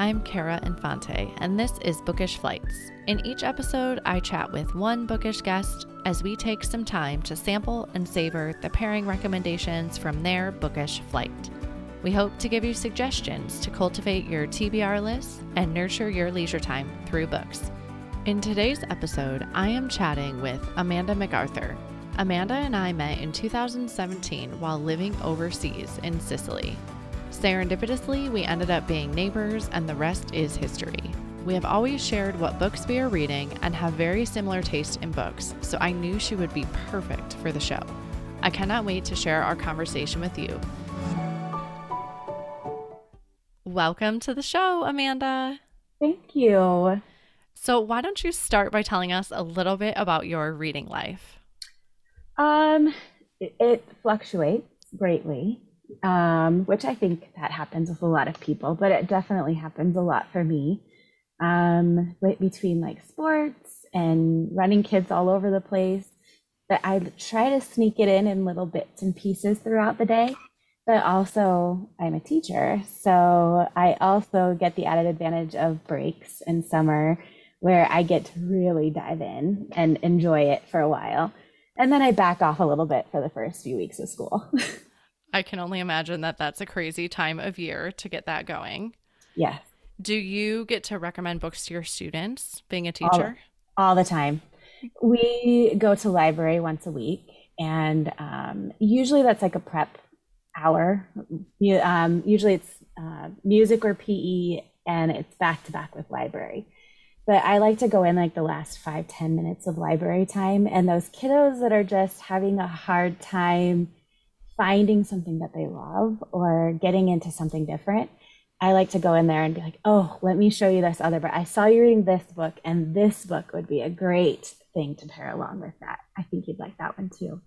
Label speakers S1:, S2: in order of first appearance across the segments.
S1: I'm Kara Infante, and this is Bookish Flights. In each episode, I chat with one bookish guest as we take some time to sample and savor the pairing recommendations from their bookish flight. We hope to give you suggestions to cultivate your TBR list and nurture your leisure time through books. In today's episode, I am chatting with Amanda McArthur. Amanda and I met in 2017 while living overseas in Sicily. Serendipitously, we ended up being neighbors, and the rest is history. We have always shared what books we are reading and have very similar taste in books, so I knew she would be perfect for the show. I cannot wait to share our conversation with you. Welcome to the show, Amanda.
S2: Thank you.
S1: So, why don't you start by telling us a little bit about your reading life?
S2: Um, it, it fluctuates greatly um, which I think that happens with a lot of people, but it definitely happens a lot for me. Um, between like sports and running kids all over the place, but I try to sneak it in in little bits and pieces throughout the day. But also, I'm a teacher, so I also get the added advantage of breaks in summer where I get to really dive in and enjoy it for a while. And then I back off a little bit for the first few weeks of school.
S1: I can only imagine that that's a crazy time of year to get that going.
S2: Yes.
S1: Do you get to recommend books to your students being a teacher?
S2: All, all the time. We go to library once a week, and um, usually that's like a prep hour. Um, usually it's uh, music or PE, and it's back to back with library. But I like to go in like the last five ten minutes of library time, and those kiddos that are just having a hard time finding something that they love or getting into something different, I like to go in there and be like, oh, let me show you this other book. I saw you reading this book, and this book would be a great thing to pair along with that. I think you'd like that one too.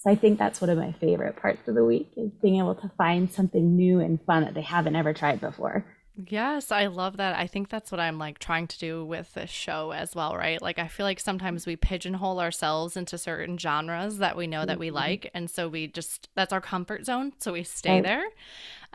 S2: So I think that's one of my favorite parts of the week is being able to find something new and fun that they haven't ever tried before.
S1: Yes, I love that. I think that's what I'm like trying to do with this show as well, right? Like I feel like sometimes we pigeonhole ourselves into certain genres that we know that we mm-hmm. like and so we just that's our comfort zone, so we stay right. there.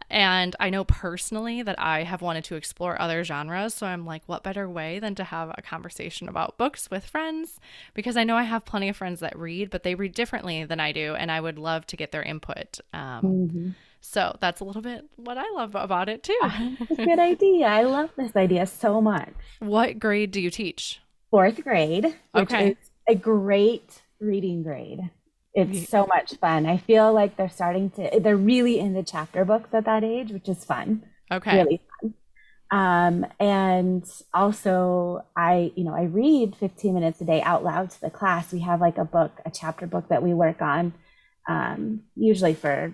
S1: And I know personally that I have wanted to explore other genres, so I'm like what better way than to have a conversation about books with friends because I know I have plenty of friends that read, but they read differently than I do and I would love to get their input. Um, mm-hmm so that's a little bit what I love about it too.
S2: good idea. I love this idea so much.
S1: What grade do you teach?
S2: Fourth grade, which okay. is a great reading grade. It's so much fun. I feel like they're starting to, they're really into chapter books at that age, which is fun.
S1: Okay.
S2: Really fun. Um, and also I, you know, I read 15 minutes a day out loud to the class. We have like a book, a chapter book that we work on, um, usually for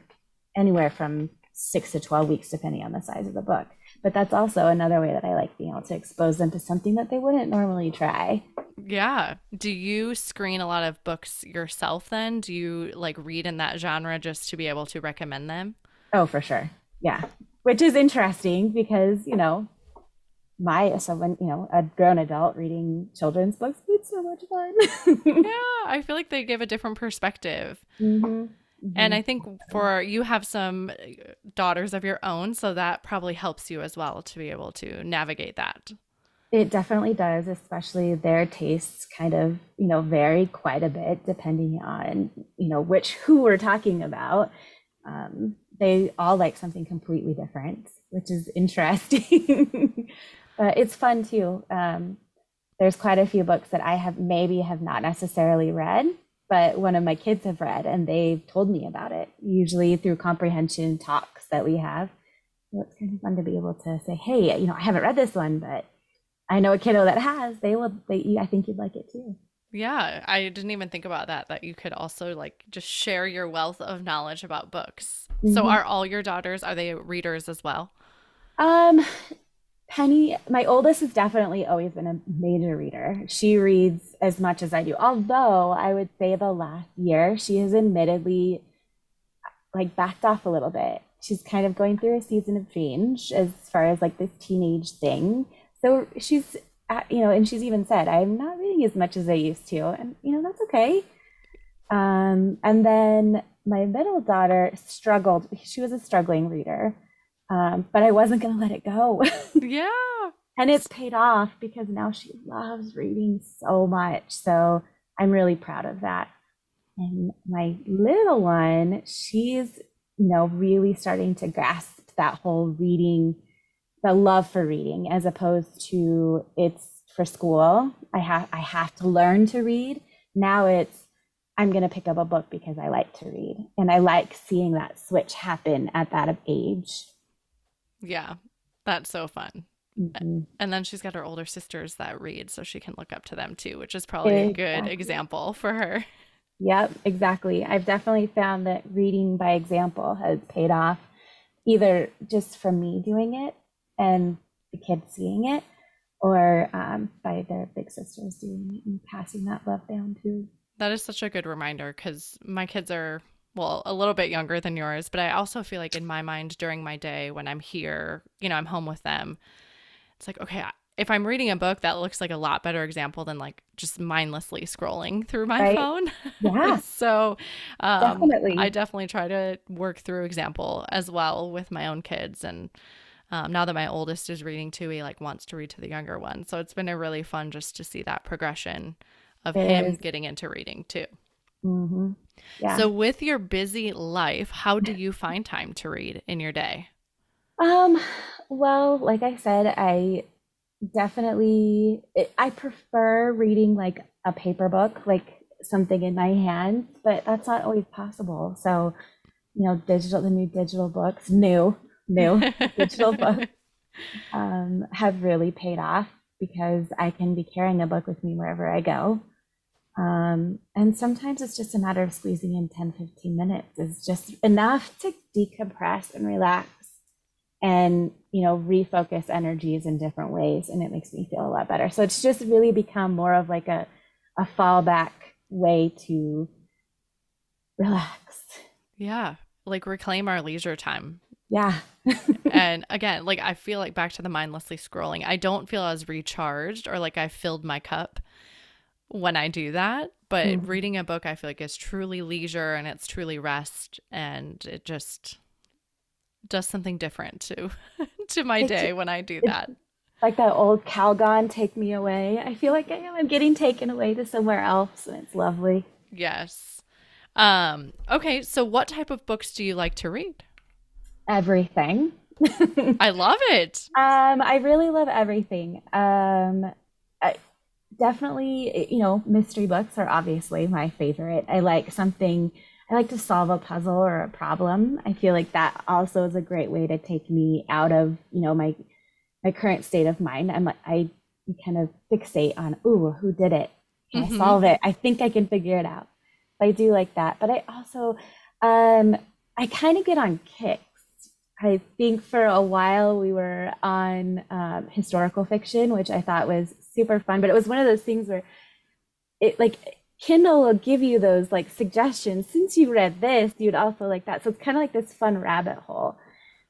S2: anywhere from six to 12 weeks, depending on the size of the book. But that's also another way that I like being able to expose them to something that they wouldn't normally try.
S1: Yeah. Do you screen a lot of books yourself then? Do you like read in that genre just to be able to recommend them?
S2: Oh, for sure. Yeah. Which is interesting because, you know, my someone, you know, a grown adult reading children's books, it's so much fun.
S1: yeah, I feel like they give a different perspective. Mm-hmm. Mm-hmm. And I think for you have some uh, daughters of your own, so that probably helps you as well to be able to navigate that.
S2: It definitely does, especially their tastes kind of, you know, vary quite a bit depending on, you know, which who we're talking about. Um, they all like something completely different, which is interesting. but it's fun too. Um, there's quite a few books that I have maybe have not necessarily read, but one of my kids have read and they've told me about it, usually through comprehension talks that we have. So it's kind of fun to be able to say, hey, you know, I haven't read this one, but I know a kiddo that has. They will, they, I think you'd like it too.
S1: Yeah, I didn't even think about that, that you could also like just share your wealth of knowledge about books. Mm-hmm. So are all your daughters, are they readers as well?
S2: Um, Penny, my oldest has definitely always been a major reader. She reads as much as I do. Although I would say the last year she has admittedly like backed off a little bit. She's kind of going through a season of change as far as like this teenage thing. So she's you know, and she's even said, I'm not reading as much as I used to. And you know, that's okay. Um, and then my middle daughter struggled. She was a struggling reader Um, but I wasn't going to let it go.
S1: yeah.
S2: And it's paid off because now she loves reading so much. So I'm really proud of that. And my little one, she's, you know, really starting to grasp that whole reading, the love for reading, as opposed to it's for school. I have I have to learn to read. Now it's I'm going to pick up a book because I like to read. And I like seeing that switch happen at that age.
S1: Yeah, that's so fun. Mm-hmm. And then she's got her older sisters that read, so she can look up to them too, which is probably exactly. a good example for her.
S2: Yep, exactly. I've definitely found that reading by example has paid off, either just from me doing it and the kids seeing it, or um, by their big sisters doing it and passing that love down too.
S1: That is such a good reminder because my kids are, well, a little bit younger than yours, but I also feel like in my mind during my day when I'm here, you know, I'm home with them, it's like, okay, if I'm reading a book, that looks like a lot better example than like just mindlessly scrolling through my right. phone.
S2: Yeah.
S1: so um, definitely. I definitely try to work through example as well with my own kids. And um, now that my oldest is reading too, he like wants to read to the younger one. So it's been a really fun just to see that progression of it him is. getting into reading too.
S2: Mm-hmm.
S1: Yeah. So, with your busy life, how do you find time to read in your day?
S2: Um, well, like I said, I definitely I prefer reading like a paper book, like something in my hands, but that's not always possible. So, you know, digital the new digital books, new, new digital books um, have really paid off because I can be carrying a book with me wherever I go. Um, and sometimes it's just a matter of squeezing in 10, 15 minutes is just enough to decompress and relax and, you know, refocus energies in different ways. And it makes me feel a lot better. So it's just really become more of like a, a fallback way to relax.
S1: Yeah. Like reclaim our leisure time.
S2: Yeah.
S1: and again, like I feel like back to the mindlessly scrolling, I don't feel as recharged or like I filled my cup when I do that. But mm-hmm. reading a book, I feel like is truly leisure and it's truly rest, and it just does something different to to my day when I do that.
S2: Like that old Calgon, take me away. I feel like I am. I'm getting taken away to somewhere else, and it's lovely.
S1: Yes. Um. Okay. So, what type of books do you like to read?
S2: Everything.
S1: I love it.
S2: Um, I really love everything. Um, definitely, you know, mystery books are obviously my favorite. I like something, I like to solve a puzzle or a problem. I feel like that also is a great way to take me out of, you know, my my current state of mind. I'm like, I kind of fixate on, ooh, who did it? Can mm-hmm. I solve it? I think I can figure it out. I do like that. But I also, um, I kind of get on kicks. I think for a while we were on um, historical fiction, which I thought was super fun. But it was one of those things where it like Kindle will give you those like suggestions. Since you read this, you'd also like that. So it's kind of like this fun rabbit hole.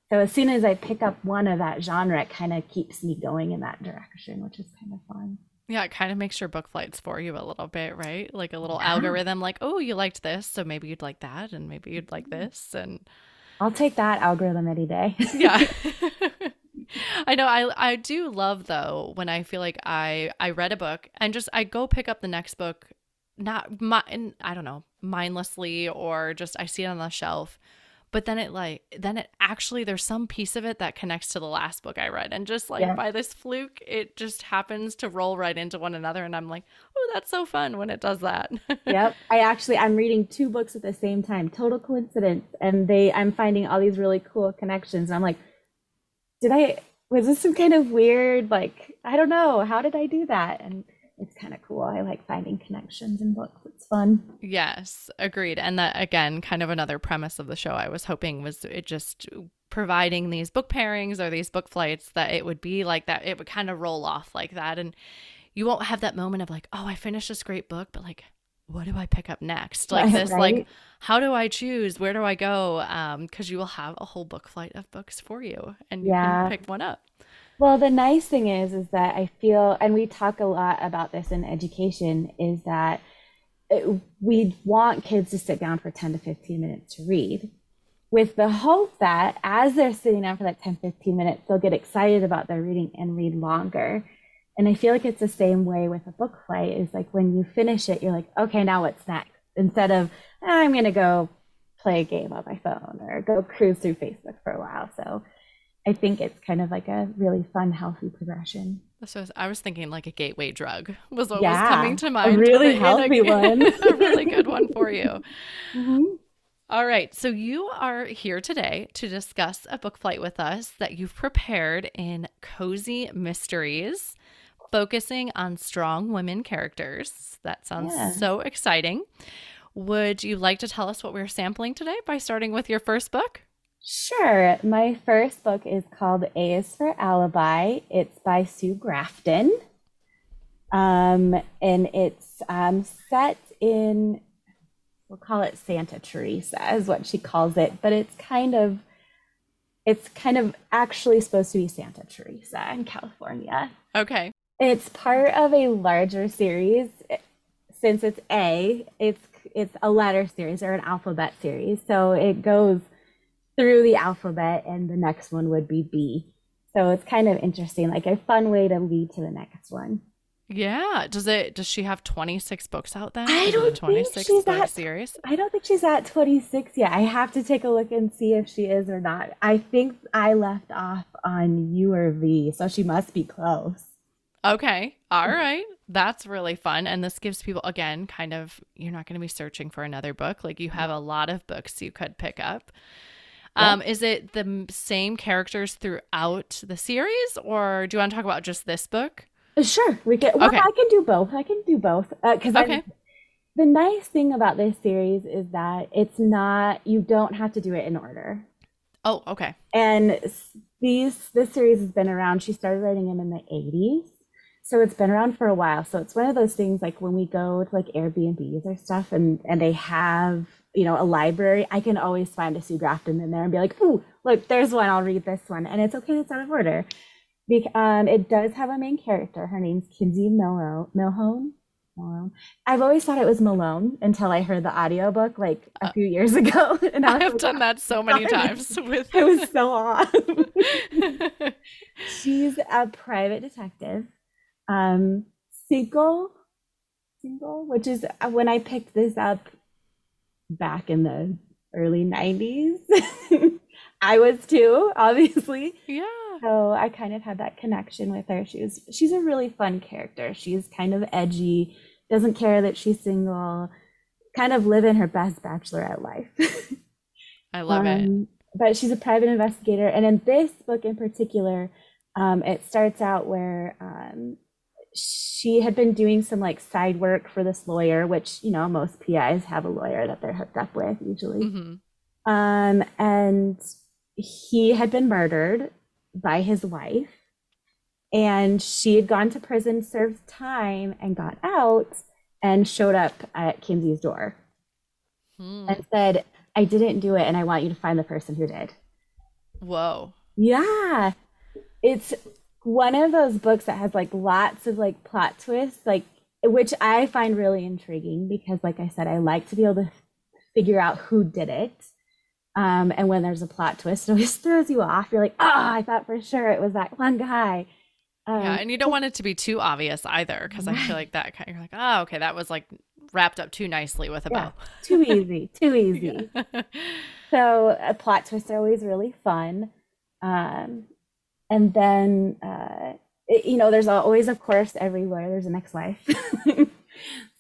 S2: So as soon as I pick up one of that genre, it kind of keeps me going in that direction, which is kind of fun.
S1: Yeah, it kind of makes your book flights for you a little bit, right? Like a little yeah. algorithm, like, oh, you liked this, so maybe you'd like that, and maybe you'd like mm-hmm. this, and
S2: I'll take that algorithm any day.
S1: yeah. I know I I do love though when I feel like I I read a book and just I go pick up the next book not my I don't know mindlessly or just I see it on the shelf but then it like then it actually there's some piece of it that connects to the last book I read and just like yeah. by this fluke it just happens to roll right into one another and I'm like oh that's so fun when it does that.
S2: yep. I actually I'm reading two books at the same time. Total coincidence and they I'm finding all these really cool connections and I'm like did I was this some kind of weird like I don't know how did I do that and it's kind of cool. I like finding connections in books. It's fun.
S1: Yes, agreed. And that again, kind of another premise of the show I was hoping was it just providing these book pairings or these book flights that it would be like that. It would kind of roll off like that, and you won't have that moment of like, oh, I finished this great book, but like, what do I pick up next? Like this, right? like how do I choose? Where do I go? Um, because you will have a whole book flight of books for you, and you yeah. can pick one up.
S2: Well, the nice thing is, is that I feel, and we talk a lot about this in education, is that it, we want kids to sit down for 10 to 15 minutes to read. with the hope that as they're sitting down for that 10, 15 minutes, they'll get excited about their reading and read longer. And I feel like it's the same way with a book flight is like when you finish it, you're like, okay, now what's next? Instead of, ah, I'm going to go play a game on my phone or go cruise through Facebook for a while. So I think it's kind of like a really fun, healthy progression.
S1: So I was thinking like a gateway drug was what yeah, was coming to mind.
S2: A really healthy a, one.
S1: a really good one for you. Mm-hmm. All right. So you are here today to discuss a book flight with us that you've prepared in Cozy Mysteries, focusing on strong women characters. That sounds yeah. so exciting. Would you like to tell us what we're sampling today by starting with your first book?
S2: Sure. My first book is called A is for Alibi. It's by Sue Grafton. Um, and it's um, set in we'll call it Santa Teresa is what she calls it, but it's kind of it's kind of actually supposed to be Santa Teresa in California.
S1: Okay.
S2: It's part of a larger series. Since it's A, it's it's a letter series or an alphabet series. So it goes through the alphabet and the next one would be B. So it's kind of interesting, like a fun way to lead to the next one.
S1: Yeah. Does it does she have 26 books out then?
S2: I don't 26 think she's at, series. I don't think she's at 26 yet. I have to take a look and see if she is or not. I think I left off on U or V, so she must be close.
S1: Okay. All right. That's really fun. And this gives people again kind of you're not going to be searching for another book. Like you have a lot of books you could pick up. Um, is it the same characters throughout the series, or do you want to talk about just this book?
S2: Sure, we can. Well, okay. I can do both. I can do both because uh, okay. the nice thing about this series is that it's not you don't have to do it in order.
S1: Oh, okay.
S2: And these this series has been around. She started writing them in the '80s, so it's been around for a while. So it's one of those things like when we go to like Airbnbs or stuff, and and they have you know a library, I can always find a Sue Grafton in there and be like, "Ooh, look, there's one. I'll read this one," and it's okay. It's out of order. Um, it does have a main character. Her name's Kinsey Millhone. Millhone. I've always thought it was Malone until I heard the audiobook like a uh, few years ago.
S1: And I, I have like, done that so many times with
S2: it was so off. She's a private detective. Um, single, single, which is uh, when I picked this up back in the early 90s. I was too, obviously.
S1: Yeah.
S2: So I kind of had that connection with her. She was she's a really fun character. She's kind of edgy, doesn't care that she's single, kind of living her best bachelorette life.
S1: I love um, it.
S2: But she's a private investigator, and in this book in particular, um, it starts out where um, she had been doing some like side work for this lawyer, which you know most PIs have a lawyer that they're hooked up with usually. Mm-hmm. Um, and he had been murdered by his wife and she had gone to prison served time and got out and showed up at kinsey's door hmm. and said i didn't do it and i want you to find the person who did
S1: whoa
S2: yeah it's one of those books that has like lots of like plot twists like which i find really intriguing because like i said i like to be able to figure out who did it um, and when there's a plot twist, it always throws you off. You're like, oh, I thought for sure it was that one guy.
S1: Um, yeah, and you don't want it to be too obvious either, because. I feel like that kind of, you're like, oh, okay, that was like wrapped up too nicely with a yeah, bow.
S2: too easy, too easy. so a plot twists are always really fun. Um, and then, uh, it, you know, there's always, of course, everywhere there's an ex-wife. so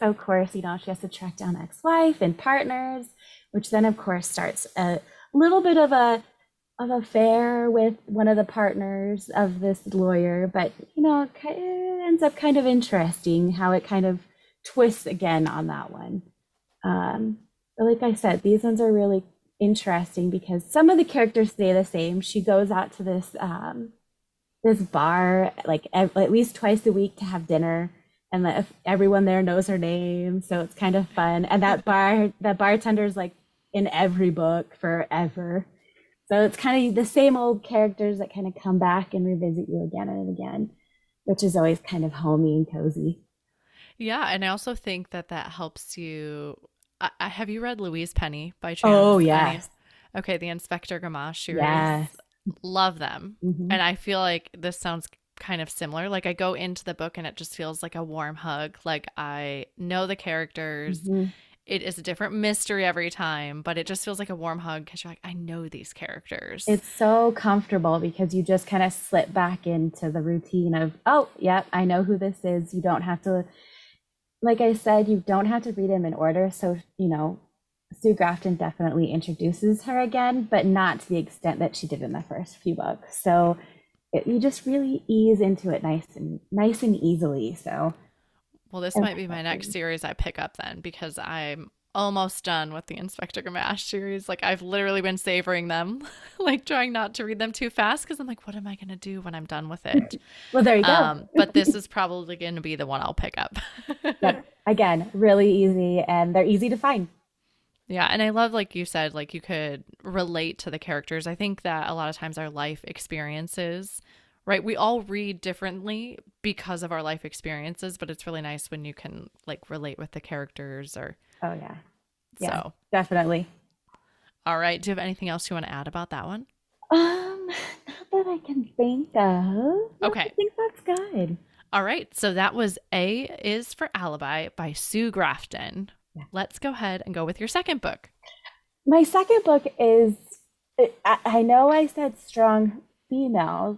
S2: of course, you know, she has to track down ex-wife and partners which then of course starts a little bit of a of affair with one of the partners of this lawyer, but you know, it ends up kind of interesting how it kind of twists again on that one. Um, but like I said, these ones are really interesting because some of the characters stay the same. She goes out to this um, this bar like at least twice a week to have dinner and the, everyone there knows her name so it's kind of fun and that bar that bartender's like in every book forever. So it's kind of the same old characters that kind of come back and revisit you again and again, which is always kind of homey and cozy.
S1: Yeah, and I also think that that helps you. I, I have you read Louise Penny by oh, chance?
S2: Oh yes.
S1: Okay, the Inspector Gamache series.
S2: Yes.
S1: Love them.
S2: Mhm.
S1: And I feel like this sounds kind of similar. Like I go into the book and it just feels like a warm hug. Like I know the characters.
S2: Mhm.
S1: It is a different mystery every time, but it just feels like a warm hug because you're like, I know these characters.
S2: It's so comfortable because you just kind of slip back into the routine of, oh, yep, I know who this is. You don't have to, like I said, you don't have to read them in order. So, you know, Sue Grafton definitely introduces her again, but not to the extent that she did in the first few books. So it, you just really ease into it nice and nice and easily. So
S1: well, this might be my next series I pick up then because I'm almost done with the Inspector Gamache series. Like I've literally been savoring them, like trying not to read them too fast because I'm like, what am I gonna do when I'm done with it?
S2: well, there you go.
S1: Um, but this is probably going to be the one I'll pick up.
S2: Yep. Again, really easy and they're easy to find.
S1: Yeah, and I love like you said like you could relate to the characters. I think that a lot of times our life experiences, right? We all read differently because of our life experiences, but it's really nice when you can like relate with the characters or
S2: Oh, yeah. Yeah.
S1: so.
S2: Definitely.
S1: All right, do you have anything else you want to add about that one?
S2: Um, not that I can think of.
S1: Okay.
S2: I think that's good.
S1: All right, so that was A is for Alibi by Sue Grafton.
S2: Yeah.
S1: Let's go ahead and go with your second book.
S2: My second book is, I, know I said strong females,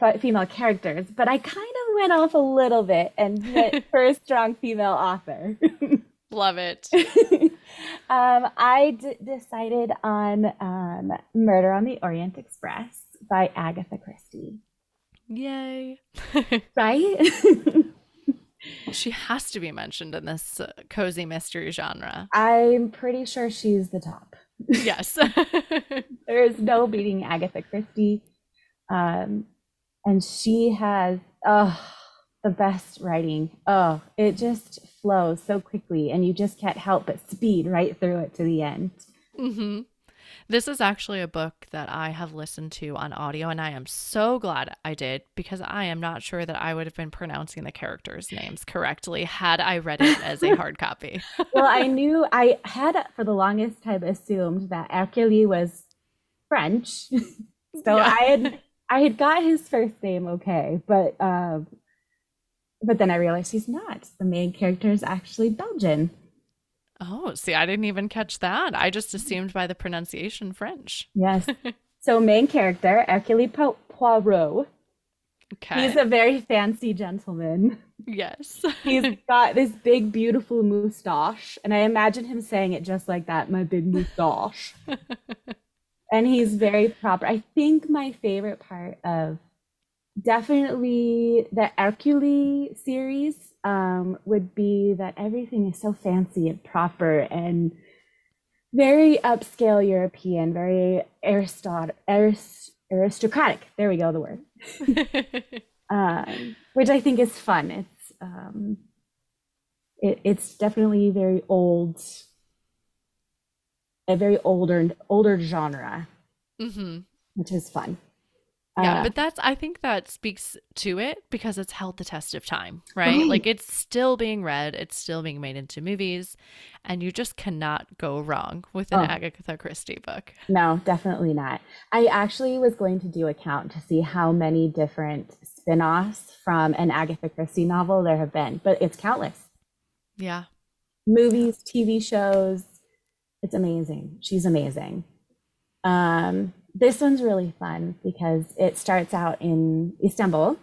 S2: or female characters, but I kind of went off a little bit and went for a strong female author.
S1: Love it.
S2: um, I d- decided on um, Murder on the Orient Express by Agatha Christie.
S1: Yay.
S2: Right?
S1: She has to be mentioned in this uh, cozy mystery genre.
S2: I'm pretty sure she's the top.
S1: Yes.
S2: There is no beating Agatha Christie. Um, and she has oh, the best writing. Oh, it just flows so quickly, and you just can't help but speed right through it to the end.
S1: hmm This is actually a book that I have listened to on audio, and I am so glad I did because I am not sure that I would have been pronouncing the characters' names correctly had I read it as a hard copy.
S2: well, I knew I had for the longest time assumed that Hercule was French, so
S1: Yeah.
S2: I had I had got his first name okay, but um, but then I realized he's not. The main character is actually Belgian.
S1: Oh, see, I didn't even catch that. I just mm. assumed by the pronunciation French.
S2: Yes. so main character Hercule Po- Poirot.
S1: Okay.
S2: He's a very fancy gentleman.
S1: yes.
S2: He's got this big, beautiful moustache, and I imagine him saying it just like that, my big moustache. and he's very proper. I think my favorite part of definitely the Hercule series um, would be that everything is so fancy and proper and very upscale European, very aristot- aris- aristocratic. There we go, the word. Um, which I think is fun. It's um, it, it's definitely very old, a very older older genre,
S1: hmm
S2: which is fun.
S1: Yeah,
S2: Uh,
S1: but that's I think that speaks to it because it's held the test of time, right?
S2: Right.
S1: Like it's still being read, it's still being made into movies, and you just cannot go wrong with an
S2: Oh.
S1: Agatha Christie book.
S2: No, definitely not. I actually was going to do a count to see how many different spin-offs from an Agatha Christie novel there have been, but it's countless.
S1: Yeah.
S2: Movies, TV shows. It's amazing. She's amazing. Um, this one's really fun because it starts out in Istanbul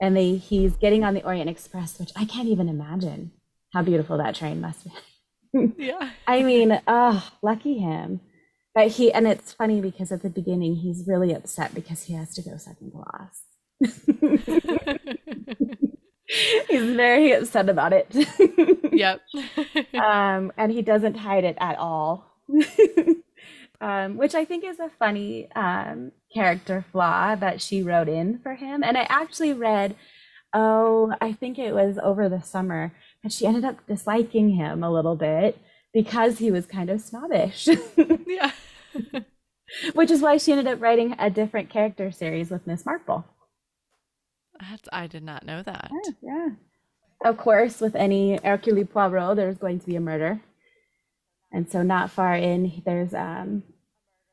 S2: and they he's getting on the Orient Express, which I can't even imagine how beautiful that train must be.
S1: Yeah.
S2: I mean, oh, lucky him. But he, and it's funny because at the beginning he's really upset because he has to go second class. he's very upset about it.
S1: yep.
S2: um, and he doesn't hide it at all. Um, which I think is a funny um, character flaw that she wrote in for him. And I actually read, oh, I think it was over the summer, that she ended up disliking him a little bit because he was kind of snobbish,
S1: yeah.
S2: which is why she ended up writing a different character series with Miss Marple.
S1: That's, I did not know that.
S2: Yeah, yeah. Of course, with any Hercule Poirot, there's going to be a murder. And so, not far in, there's um,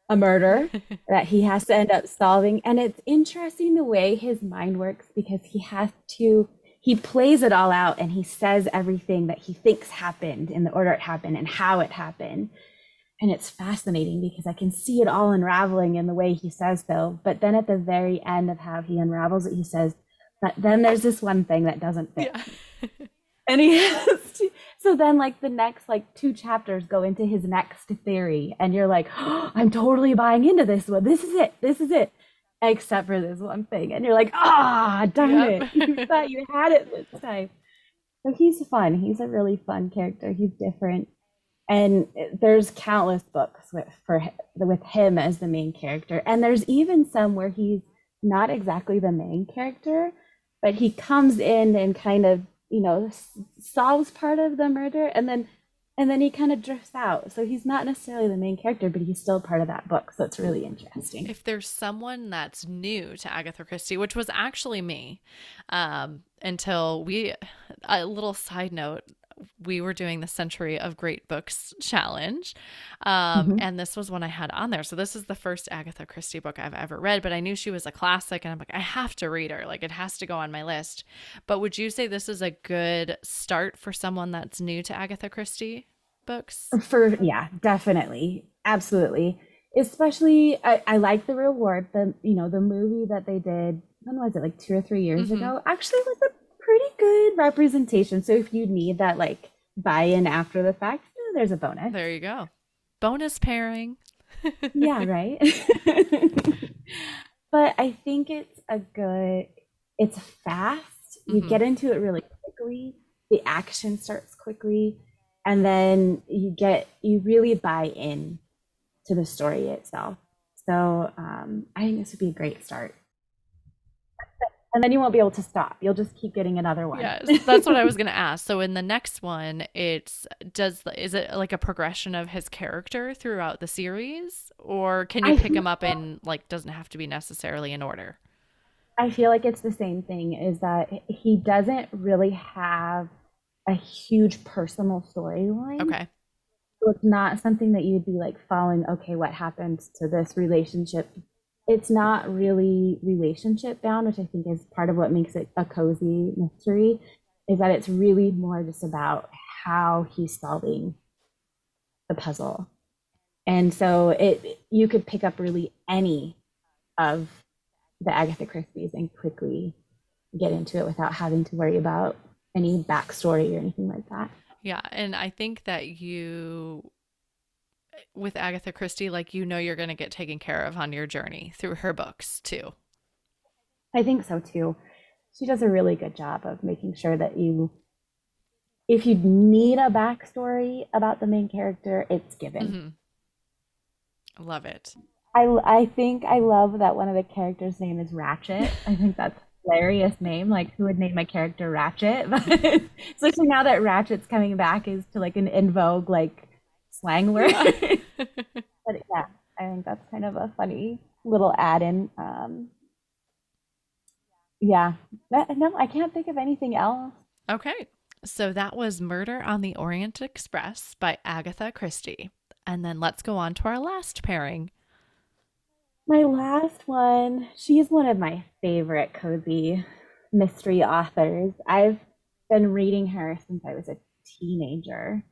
S2: a murder that he has to end up solving. And it's interesting the way his mind works because he has to, he plays it all out and he says everything that he thinks happened in the order it happened and how it happened. And it's fascinating because I can see it all unraveling in the way he says so. But then at the very end of how he unravels it, he says, but then there's this one thing that doesn't fit. Yeah. and he has to, so then like the next like two chapters go into his next theory and you're like oh, i'm totally buying into this one. This is it. This is it. Except for this one thing and you're like ah oh, darn yep. it. You thought you had it this time. So he's fun. He's a really fun character. He's different. And there's countless books with for with him as the main character. And there's even some where he's not exactly the main character but he comes in and kind of you know solves part of the murder and then and then he kind of drifts out. So he's not necessarily the main character but he's still part of that book so it's really interesting.
S1: If there's someone that's new to agatha christie which was actually me um, until we a little side note we were doing the Century of Great Books challenge. Um, mm-hmm. And this was one I had on there. So this is the first Agatha Christie book I've ever read, but I knew she was a classic. And I'm like, I have to read her. Like, it has to go on my list. But would you say this is a good start for someone that's new to Agatha Christie books?
S2: For, yeah, definitely. Absolutely. Especially, I, I like The Reward, the, you know, the movie that they did when was it like two or three years mm-hmm. ago actually was a pretty good representation. So if you need that like buy-in after the fact, there's a bonus.
S1: There you go. Bonus pairing.
S2: yeah, right. but I think it's a good it's fast. You mm-hmm. get into it really quickly. The action starts quickly and then you get you really buy in to the story itself. So um, I think this would be a great start and then you won't be able to stop. You'll just keep getting another one.
S1: Yes, that's what I was going to ask. So in the next one, it's does is it like a progression of his character throughout the series, or can you I pick him up so. in like doesn't have to be necessarily in order?
S2: I feel like it's the same thing. Is that he doesn't really have a huge personal storyline.
S1: Okay.
S2: So it's not something that you'd be like following. Okay, what happened to this relationship it's not really relationship bound, which I think is part of what makes it a cozy mystery, is that it's really more just about how he's solving the puzzle. And so it you could pick up really any of the Agatha Christie's and quickly get into it without having to worry about any backstory or anything like that.
S1: Yeah, and I think that you with Agatha Christie, like you know you're going to get taken care of on your journey through her books too.
S2: I think so too. She does a really good job of making sure that you, if you need a backstory about the main character, it's given.
S1: Mm-hmm. Love it.
S2: I, I think I love that one of the characters' name is Ratchet. I think that's hilarious name. Like, who would name my character Ratchet? But especially now that Ratchet's coming back is to like an in vogue like slang word. Yeah. but yeah, I think that's kind of a funny little add-in. Um, yeah, that, no, I can't think of anything else.
S1: Okay, so that was Murder on the Orient Express by Agatha Christie, and then let's go on to our last pairing.
S2: My last one, she's one of my favorite cozy mystery authors. I've been reading her since I was a teenager.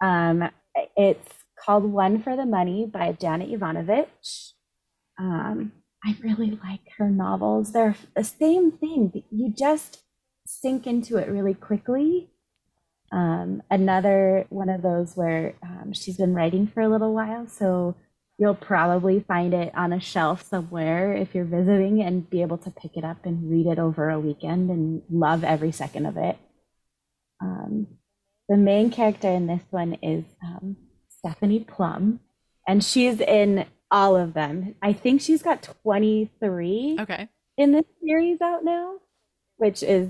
S2: Um, it's called One for the Money by Janet Evanovich. Um, I really like her novels. They're the same thing. You just sink into it really quickly. Um, another one of those where um, she's been writing for a little while, so you'll probably find it on a shelf somewhere if you're visiting and be able to pick it up and read it over a weekend and love every second of it. Um, the main character in this one is um, Stephanie Plum, and she's in all of them. I think she's got 23
S1: okay.
S2: in this series out now, which is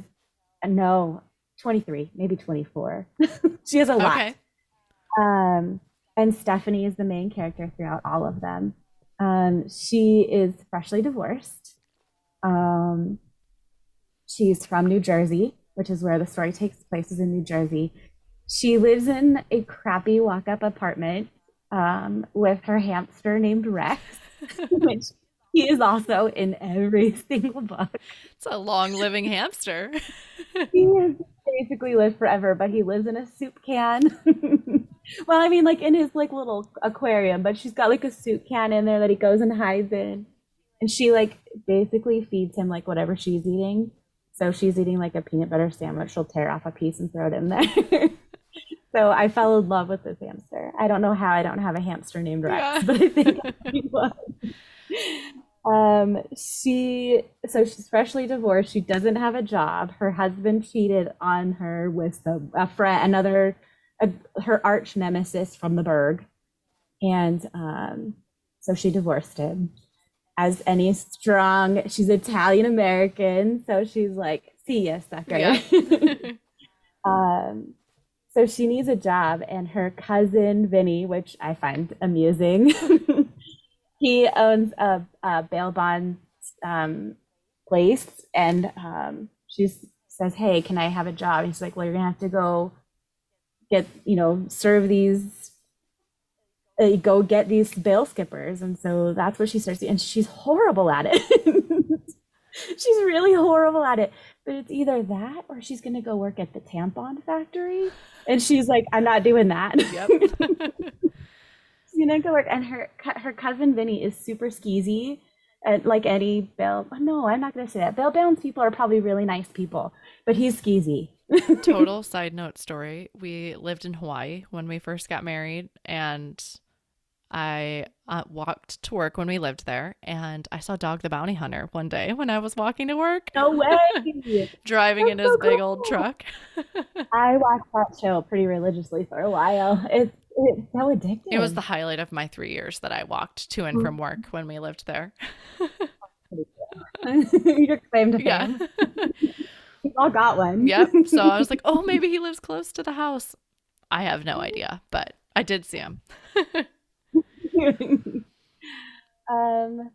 S2: no 23, maybe 24. she has a lot. Okay. Um, and Stephanie is the main character throughout all of them. Um, she is freshly divorced. Um, she's from New Jersey, which is where the story takes place, is in New Jersey she lives in a crappy walk up apartment um, with her hamster named Rex, which he is also in every single book.
S1: It's a long living hamster.
S2: he has basically lived forever, but he lives in a soup can. well, I mean, like in his like little aquarium, but she's got like a soup can in there that he goes and hides in. And she like basically feeds him like whatever she's eating. So she's eating like a peanut butter sandwich. She'll tear off a piece and throw it in there. So I fell in love with this hamster. I don't know how I don't have a hamster named Rex, yeah. but I think. Um, she so she's freshly divorced. She doesn't have a job. Her husband cheated on her with a, a friend, another, a, her arch nemesis from the Burgh, and um, so she divorced him. As any strong, she's Italian American, so she's like, "See ya, sucker." Yeah. um, so she needs a job, and her cousin Vinny, which I find amusing. he owns a, a bail bond um, place, and um, she says, "Hey, can I have a job?" He's like, "Well, you're gonna have to go get, you know, serve these." Uh, go get these bail skippers and so that's what she starts to, and she's horrible at it she's really horrible at it but it's either that or she's going to go work at the tampon factory and she's like i'm not doing that yep Gonna go work, and her her cousin Vinny is super skeezy, and like any bail. Oh, no, I'm not gonna say that. Bail bounds people are probably really nice people, but he's skeezy.
S1: Total side note story: We lived in Hawaii when we first got married, and I uh, walked to work when we lived there, and I saw Dog the Bounty Hunter one day when I was walking to work.
S2: No way!
S1: Driving That's in his so big old truck.
S2: I watched that show pretty religiously for a while. It's it's so addictive.
S1: It was the highlight of my three years that I walked to and from work when we lived there.
S2: you claim to fame. Yeah. we all got one.
S1: yep. So I was like, oh, maybe he lives close to the house. I have no idea, but I did see him.
S2: um,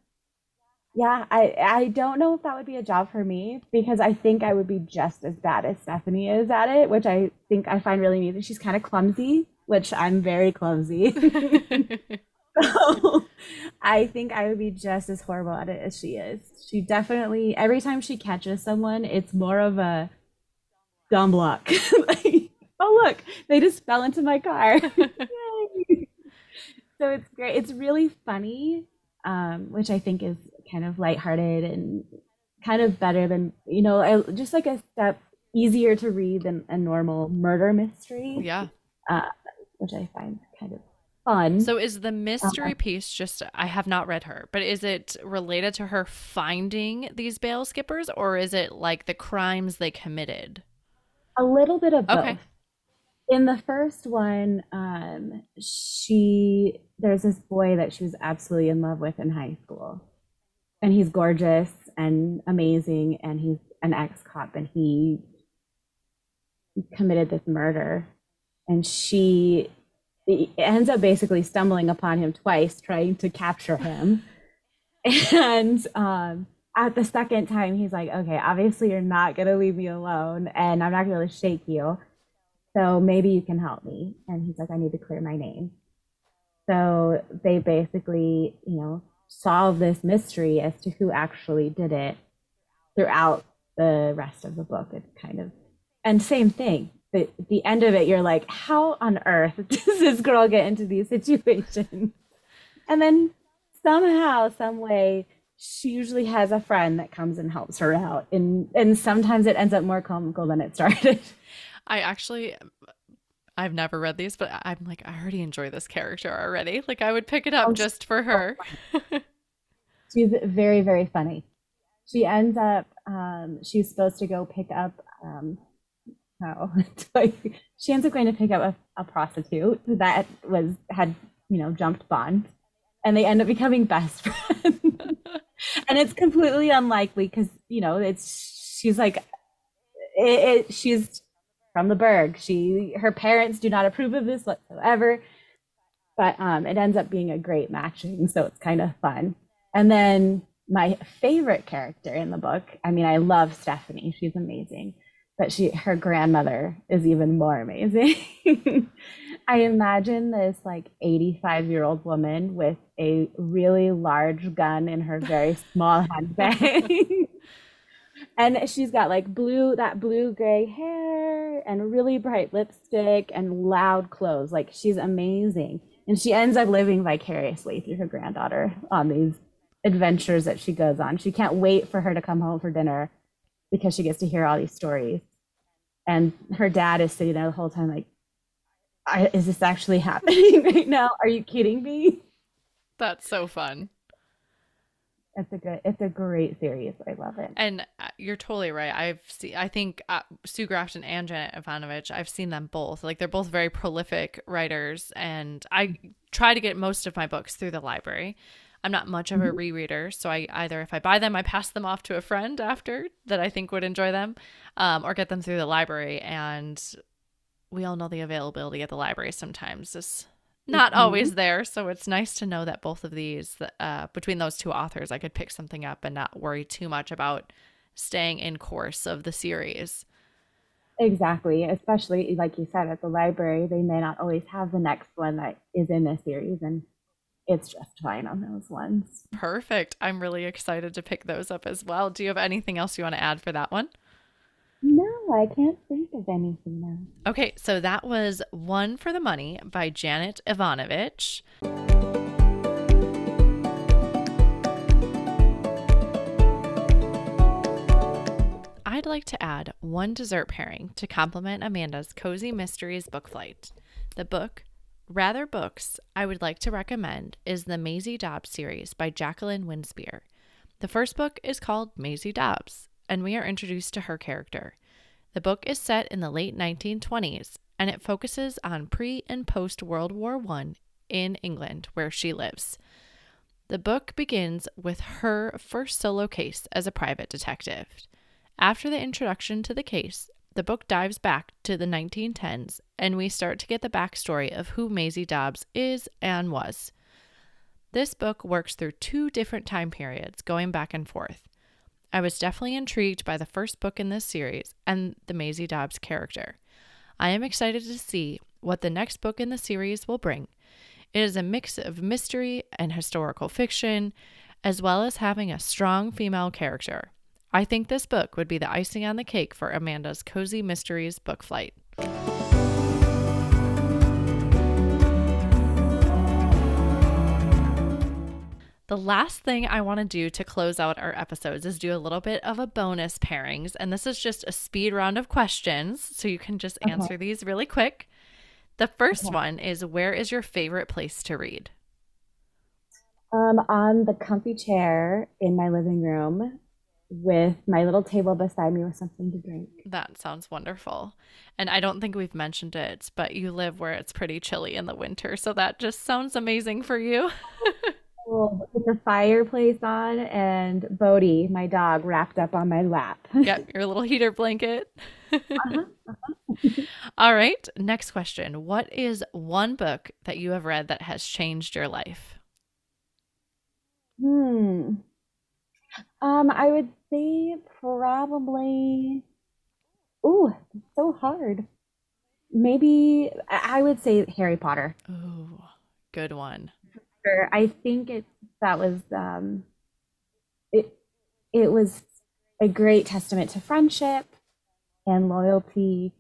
S2: yeah, I I don't know if that would be a job for me because I think I would be just as bad as Stephanie is at it, which I think I find really amusing. She's kind of clumsy which I'm very clumsy. so I think I would be just as horrible at it as she is. She definitely, every time she catches someone, it's more of a dumb luck. like, oh, look, they just fell into my car. So it's great. It's really funny, um, which I think is kind of lighthearted and kind of better than, you know, I, just like a step easier to read than a normal murder mystery.
S1: Yeah.
S2: Uh, which I find kind of fun.
S1: So is the mystery uh, piece just I have not read her, but is it related to her finding these bail skippers or is it like the crimes they committed?
S2: A little bit of both. Okay. In the first one, um, she there's this boy that she was absolutely in love with in high school. And he's gorgeous and amazing and he's an ex-cop and he committed this murder. And she ends up basically stumbling upon him twice trying to capture him. And um, at the second time he's like okay obviously you're not going to leave me alone and i'm not going to shake you so maybe you can help me. And he's like i need to clear my name. So they basically you know solve this mystery as to who actually did it throughout the rest of the book. It's kind of and same thing. The the end of it, you're like, how on earth does this girl get into these situations? And then somehow, some way, she usually has a friend that comes and helps her out, and and sometimes it ends up more comical than it started.
S1: I actually. I've never read these, but I'm like, I already enjoy this character already. Like, I would pick it up oh, just for her.
S2: she's very, very funny. She ends up, um, she's supposed to go pick up um, Oh, she ends up going to pick up a, a prostitute that was had you know jumped bond, and they end up becoming best friends. and it's completely unlikely because you know it's she's like it, it, she's from the Burgh. She her parents do not approve of this whatsoever, but um, it ends up being a great matching, so it's kind of fun. And then my favorite character in the book, I mean, I love Stephanie. She's amazing but she her grandmother is even more amazing. I imagine this like 85 year old woman with a really large gun in her very small handbag. and she's got like blue, that blue gray hair and really bright lipstick and loud clothes. Like she's amazing. And she ends up living vicariously through her granddaughter on these adventures that she goes on. She can't wait for her to come home for dinner because she gets to hear all these stories. And her dad is sitting there the whole time, like, is this actually happening right now? Are you kidding me?
S1: That's so fun.
S2: It's a good, it's a great series. I love it.
S1: And uh, you're totally right. I've seen, I think uh, Sue Grafton and Janet Evanovich, I've seen them both. Like they're both very prolific writers, and I try to get most of my books through the library. I'm not much of a mm-hmm. rereader, so I either if I buy them, I pass them off to a friend after that I think would enjoy them, um, or get them through the library. And we all know the availability at the library sometimes is not mm-hmm. always there. So it's nice to know that both of these, uh, between those two authors, I could pick something up and not worry too much about staying in course of the series.
S2: Exactly. Especially like you said, at the library, they may not always have the next one that is in the series, and it's just fine on those ones.
S1: Perfect. I'm really excited to pick those up as well. Do you have anything else you want to add for that one?
S2: I can't think of anything now.
S1: Okay, so that was One for the Money by Janet Evanovich. I'd like to add one dessert pairing to complement Amanda's Cozy Mysteries book flight. The book, Rather Books, I would like to recommend is the Maisie Dobbs series by Jacqueline Winspear. The first book is called Maisie Dobbs, and we are introduced to her character. The book is set in the late 1920s and it focuses on pre and post World War I in England, where she lives. The book begins with her first solo case as a private detective. After the introduction to the case, the book dives back to the 1910s and we start to get the backstory of who Maisie Dobbs is and was. This book works through two different time periods, going back and forth. I was definitely intrigued by the first book in this series and the Maisie Dobbs character. I am excited to see what the next book in the series will bring. It is a mix of mystery and historical fiction, as well as having a strong female character. I think this book would be the icing on the cake for Amanda's Cozy Mysteries book flight. The last thing I want to do to close out our episodes is do a little bit of a bonus pairings. And this is just a speed round of questions. So you can just answer these really quick. The first okay. one is Where is your favorite place to read?
S2: Um, on the comfy chair in my living room with my little table beside me with something to drink.
S1: That sounds wonderful. And I don't think we've mentioned it, but you live where it's pretty chilly in the winter. So that just sounds amazing for you.
S2: with the fireplace on and Bodie, my dog, wrapped up on my lap.
S1: yep, your little heater blanket. uh-huh, uh-huh. All right, next question. What is one book that you have read that has changed your life?
S2: Hmm. Um, I would say probably. Ooh, so hard. Maybe I would say Harry Potter.
S1: Ooh, good one
S2: sure. I think it that was um, it. It was a great testament to friendship and loyalty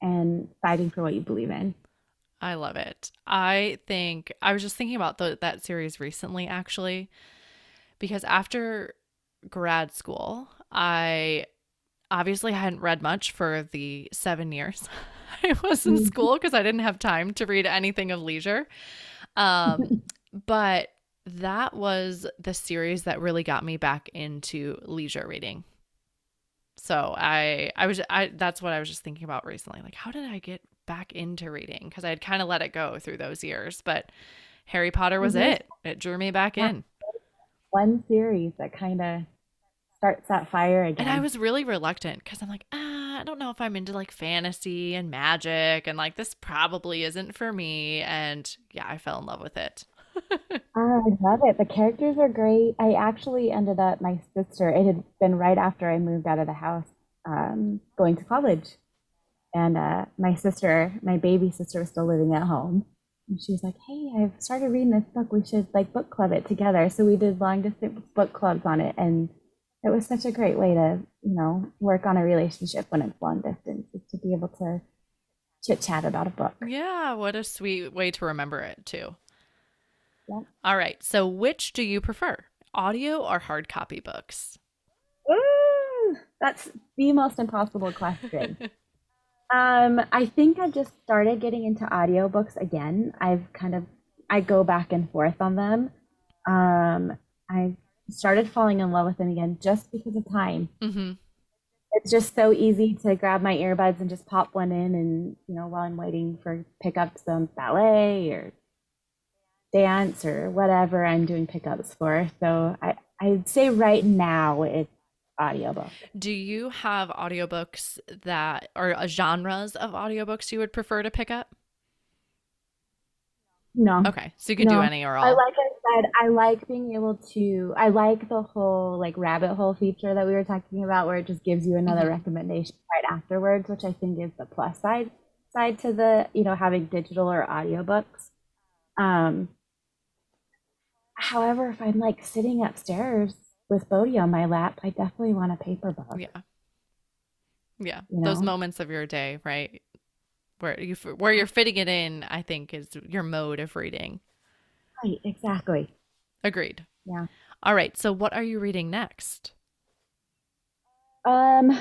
S2: and fighting for what you believe in.
S1: I love it. I think I was just thinking about the, that series recently, actually, because after grad school, I obviously hadn't read much for the seven years I was in mm-hmm. school because I didn't have time to read anything of leisure. Um, But that was the series that really got me back into leisure reading. So I I was I that's what I was just thinking about recently. Like how did I get back into reading? Because I had kind of let it go through those years, but Harry Potter was mm-hmm. it. It drew me back yeah. in.
S2: One series that kind of starts that fire again.
S1: And I was really reluctant because I'm like, ah, I don't know if I'm into like fantasy and magic, and like this probably isn't for me. And yeah, I fell in love with it.
S2: I love it. The characters are great. I actually ended up, my sister, it had been right after I moved out of the house. um, going to college. And uh, my sister, my baby sister, was still living at home. And she was like, "Hey, I've started reading this book. We should like book club it together." So we did long distance book clubs on it, and it was such a great way to, you know, work on a relationship when it's long distance, is to be able to chit chat about a book.
S1: Yeah, what a sweet way to remember it too. All right. So, which do you prefer, audio or hard copy books?
S2: Ooh, that's the most impossible question. um, I think I've just started getting into audiobooks again. I've kind of I go back and forth on them. Um, I started falling in love with them again just because of time.
S1: Mm-hmm.
S2: It's just so easy to grab my earbuds and just pop one in, and you know, while I'm waiting for pick up some ballet or dance or whatever I'm doing pickups for. So I I'd say right now it's audiobook.
S1: Do you have audiobooks that or uh, genres of audiobooks you would prefer to pick up?
S2: No.
S1: Okay. So you could do any or all.
S2: I like I said, I like being able to I like the whole like rabbit hole feature that we were talking about where it just gives you another
S1: Mhm.
S2: recommendation right afterwards, which I think is the plus side side to the, you know, having digital or audiobooks. Um however, if I'm like sitting upstairs with Bodhi on my lap, I definitely want a paper book.
S1: Yeah. Yeah.
S2: You
S1: Those
S2: know?
S1: moments of your day, right? Where you where you're fitting it in, I think is your mode of reading.
S2: Right, exactly.
S1: Agreed.
S2: Yeah.
S1: All right. So what are you reading next?
S2: Um,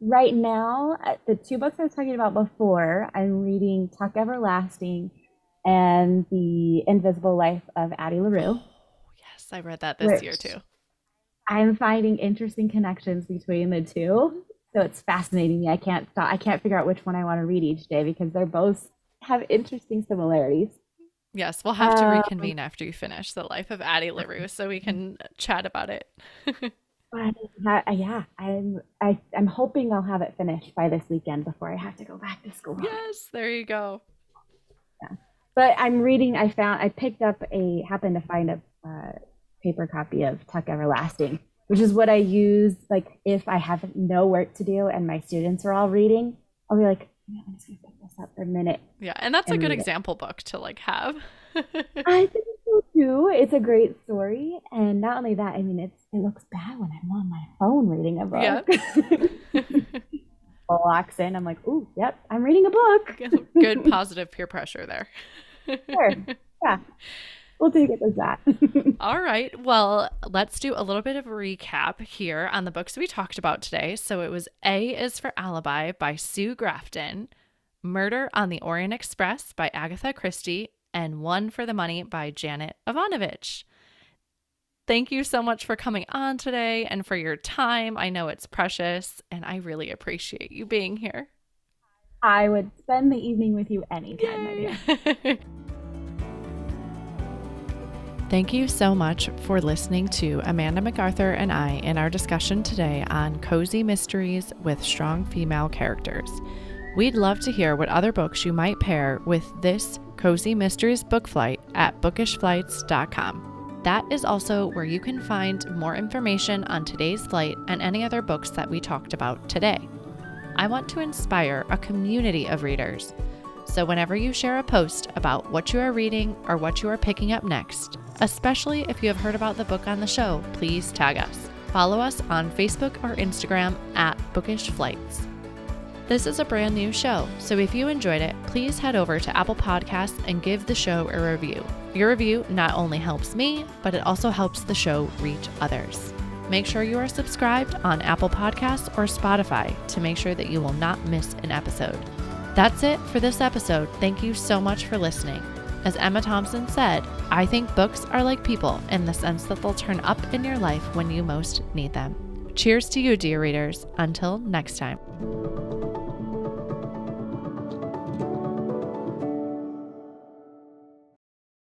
S2: right now, uh, the two books I was talking about before, I'm reading Tuck Everlasting and The Invisible Life of Addie LaRue.
S1: I read that this year too.
S2: I'm finding interesting connections between the two. So it's fascinating me. I can't stop. I can't figure out which one I want to read each day because they're both have interesting similarities.
S1: Yes, we'll have to
S2: Um,
S1: reconvene after you finish The Life of Addie LaRue so we can chat about it.
S2: But uh, yeah, I'm I, I'm hoping I'll have it finished by this weekend before I have to go back to school.
S1: yes, there you go. Yeah.
S2: But I'm reading. I found I picked up a happened to find a uh, paper copy of Tuck Everlasting, which is what I use like if I have no work to do and my students are all reading. I'll be like, "Yeah, I'm just gonna pick this up for a minute.
S1: Yeah, and that's a good
S2: read it.
S1: example book to like have.
S2: I think so too. It's a great story, and not only that, I mean, it's it looks bad when I'm on my phone reading a book.
S1: Yeah.
S2: Locks in. I'm like, ooh, yep, I'm reading a book.
S1: good positive peer pressure there.
S2: Sure. Yeah, we'll take it as that.
S1: All right. Well, let's do a little bit of a recap here on the books we talked about today. So it was A is for Alibi by Sue Grafton, Murder on the Orient Express by Agatha Christie, and One for the Money by Janet Evanovich. Thank you so much for coming on today and for your time. I know it's precious, and I really appreciate you being here.
S2: I would spend the evening with you anytime, my dear.
S1: Thank you so much for listening to Amanda McArthur and I in our discussion today on cozy mysteries with strong female characters. We'd love to hear what other books you might pair with this Cozy Mysteries book flight at bookishflights.com. That is also where you can find more information on today's flight and any other books that we talked about today. I want to inspire a community of readers. So, whenever you share a post about what you are reading or what you are picking up next, especially if you have heard about the book on the show, please tag us. Follow us on Facebook or Instagram at Bookish Flights. This is a brand new show, so if you enjoyed it, please head over to Apple Podcasts and give the show a review. Your review not only helps me, but it also helps the show reach others. Make sure you are subscribed on Apple Podcasts or Spotify to make sure that you will not miss an episode. That's it for this episode. Thank you so much for listening. As Emma Thompson said, I think books are like people in the sense that they'll turn up in your life when you most need them. Cheers to you, dear readers. Until next time.